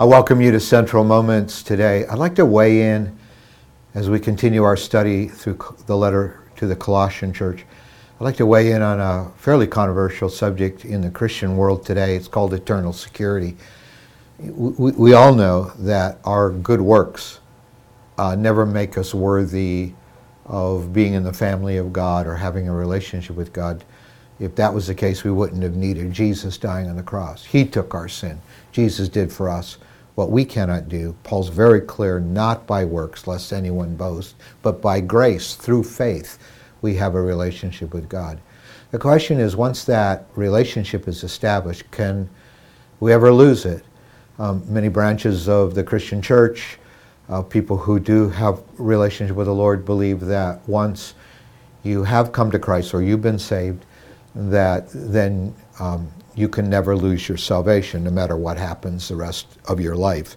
I welcome you to Central Moments today. I'd like to weigh in as we continue our study through the letter to the Colossian church. I'd like to weigh in on a fairly controversial subject in the Christian world today. It's called eternal security. We, we all know that our good works uh, never make us worthy of being in the family of God or having a relationship with God. If that was the case, we wouldn't have needed Jesus dying on the cross. He took our sin. Jesus did for us what we cannot do. Paul's very clear not by works, lest anyone boast, but by grace, through faith, we have a relationship with God. The question is once that relationship is established, can we ever lose it? Um, many branches of the Christian church, uh, people who do have relationship with the Lord, believe that once you have come to Christ or you've been saved, that then um, you can never lose your salvation no matter what happens the rest of your life.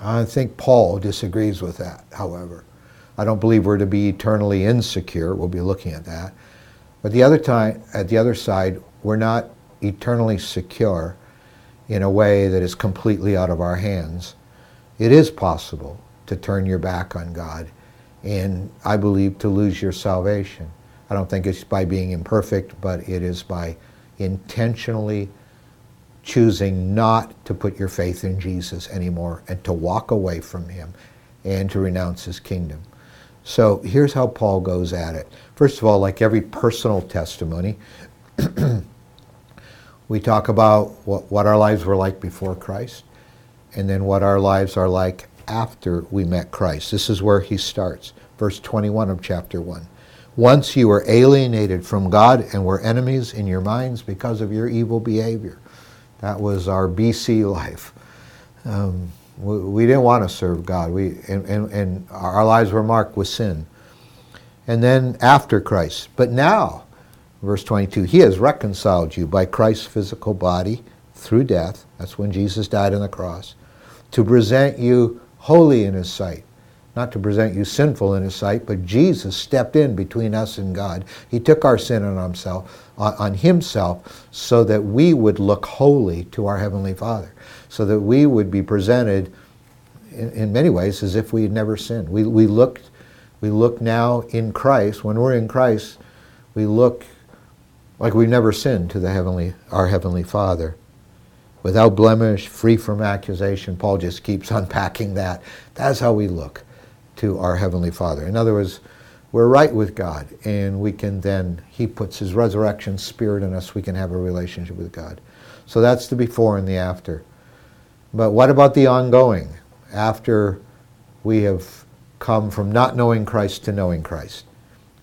I think Paul disagrees with that, however. I don't believe we're to be eternally insecure. We'll be looking at that. But the other time, at the other side, we're not eternally secure in a way that is completely out of our hands. It is possible to turn your back on God and I believe to lose your salvation. I don't think it's by being imperfect, but it is by intentionally choosing not to put your faith in Jesus anymore and to walk away from him and to renounce his kingdom. So here's how Paul goes at it. First of all, like every personal testimony, we talk about what, what our lives were like before Christ and then what our lives are like after we met Christ. This is where he starts, verse 21 of chapter 1. Once you were alienated from God and were enemies in your minds because of your evil behavior. That was our BC life. Um, we, we, didn't want to serve God. We, and, and, and our lives were marked with sin. And then after Christ. But now, verse 22, He has reconciled you by Christ's physical body through death. That's when Jesus died on the cross. To present you holy in His sight not to present you sinful in his sight, but Jesus stepped in between us and God. He took our sin on himself, on himself so that we would look holy to our heavenly Father, so that we would be presented in, in many ways as if we had never sinned. We, we looked we look now in Christ, when we're in Christ, we look like we've never sinned to the heavenly our heavenly Father. Without blemish, free from accusation. Paul just keeps unpacking that. That's how we look to our Heavenly Father. In other words, we're right with God, and we can then, He puts His resurrection spirit in us, we can have a relationship with God. So that's the before and the after. But what about the ongoing? After we have come from not knowing Christ to knowing Christ.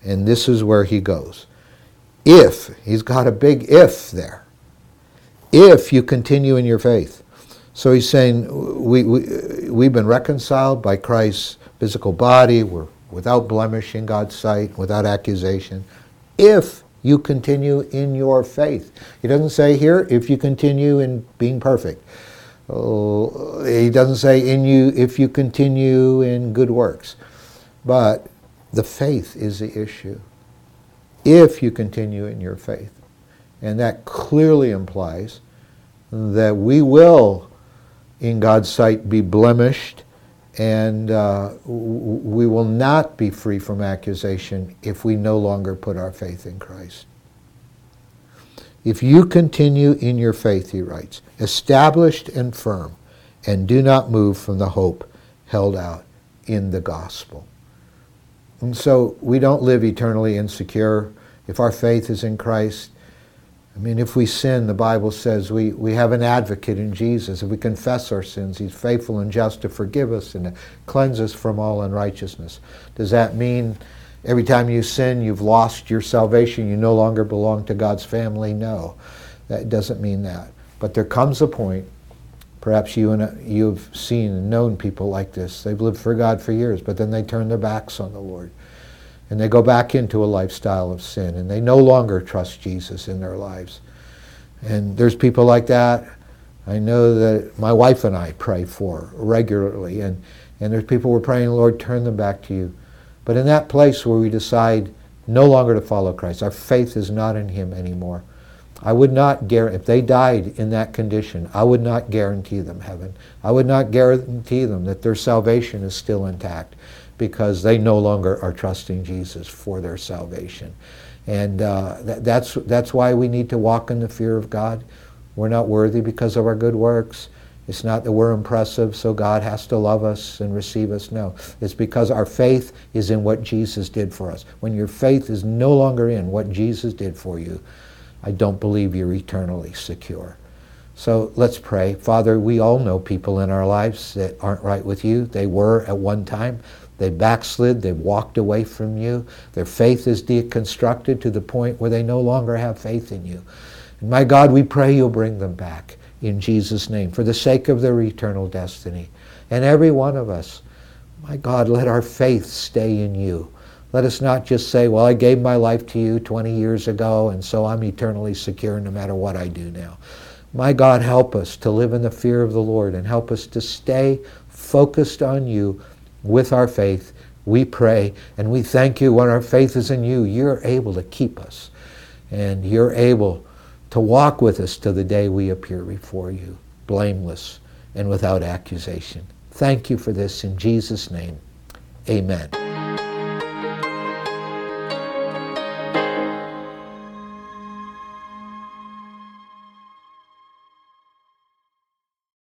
And this is where he goes. If, he's got a big if there, if you continue in your faith. So he's saying, we, we, we've been reconciled by Christ's physical body. We're without blemish in God's sight, without accusation, if you continue in your faith. He doesn't say here, if you continue in being perfect. Uh, he doesn't say in you if you continue in good works. But the faith is the issue. If you continue in your faith. And that clearly implies that we will, in God's sight, be blemished and uh, we will not be free from accusation if we no longer put our faith in Christ. If you continue in your faith, he writes, established and firm, and do not move from the hope held out in the gospel. And so we don't live eternally insecure. If our faith is in Christ, I mean, if we sin, the Bible says we, we have an advocate in Jesus. If we confess our sins, He's faithful and just to forgive us and to cleanse us from all unrighteousness. Does that mean every time you sin, you've lost your salvation? You no longer belong to God's family? No, that doesn't mean that. But there comes a point, perhaps you and uh, you've seen and known people like this. They've lived for God for years, but then they turn their backs on the Lord and they go back into a lifestyle of sin and they no longer trust Jesus in their lives. And there's people like that. I know that my wife and I pray for regularly, and, and there's people we're praying, Lord, turn them back to you. But in that place where we decide no longer to follow Christ, our faith is not in Him anymore, I would not guarantee, if they died in that condition, I would not guarantee them heaven. I would not guarantee them that their salvation is still intact because they no longer are trusting Jesus for their salvation. And uh, that, that's, that's why we need to walk in the fear of God. We're not worthy because of our good works. It's not that we're impressive, so God has to love us and receive us. No. It's because our faith is in what Jesus did for us. When your faith is no longer in what Jesus did for you, I don't believe you're eternally secure. So let's pray. Father, we all know people in our lives that aren't right with you. They were at one time. They backslid. They walked away from you. Their faith is deconstructed to the point where they no longer have faith in you. And my God, we pray you'll bring them back in Jesus' name for the sake of their eternal destiny. And every one of us, my God, let our faith stay in you. Let us not just say, well, I gave my life to you 20 years ago, and so I'm eternally secure no matter what I do now. My God, help us to live in the fear of the Lord and help us to stay focused on you with our faith. We pray and we thank you when our faith is in you. You're able to keep us and you're able to walk with us to the day we appear before you, blameless and without accusation. Thank you for this in Jesus' name. Amen.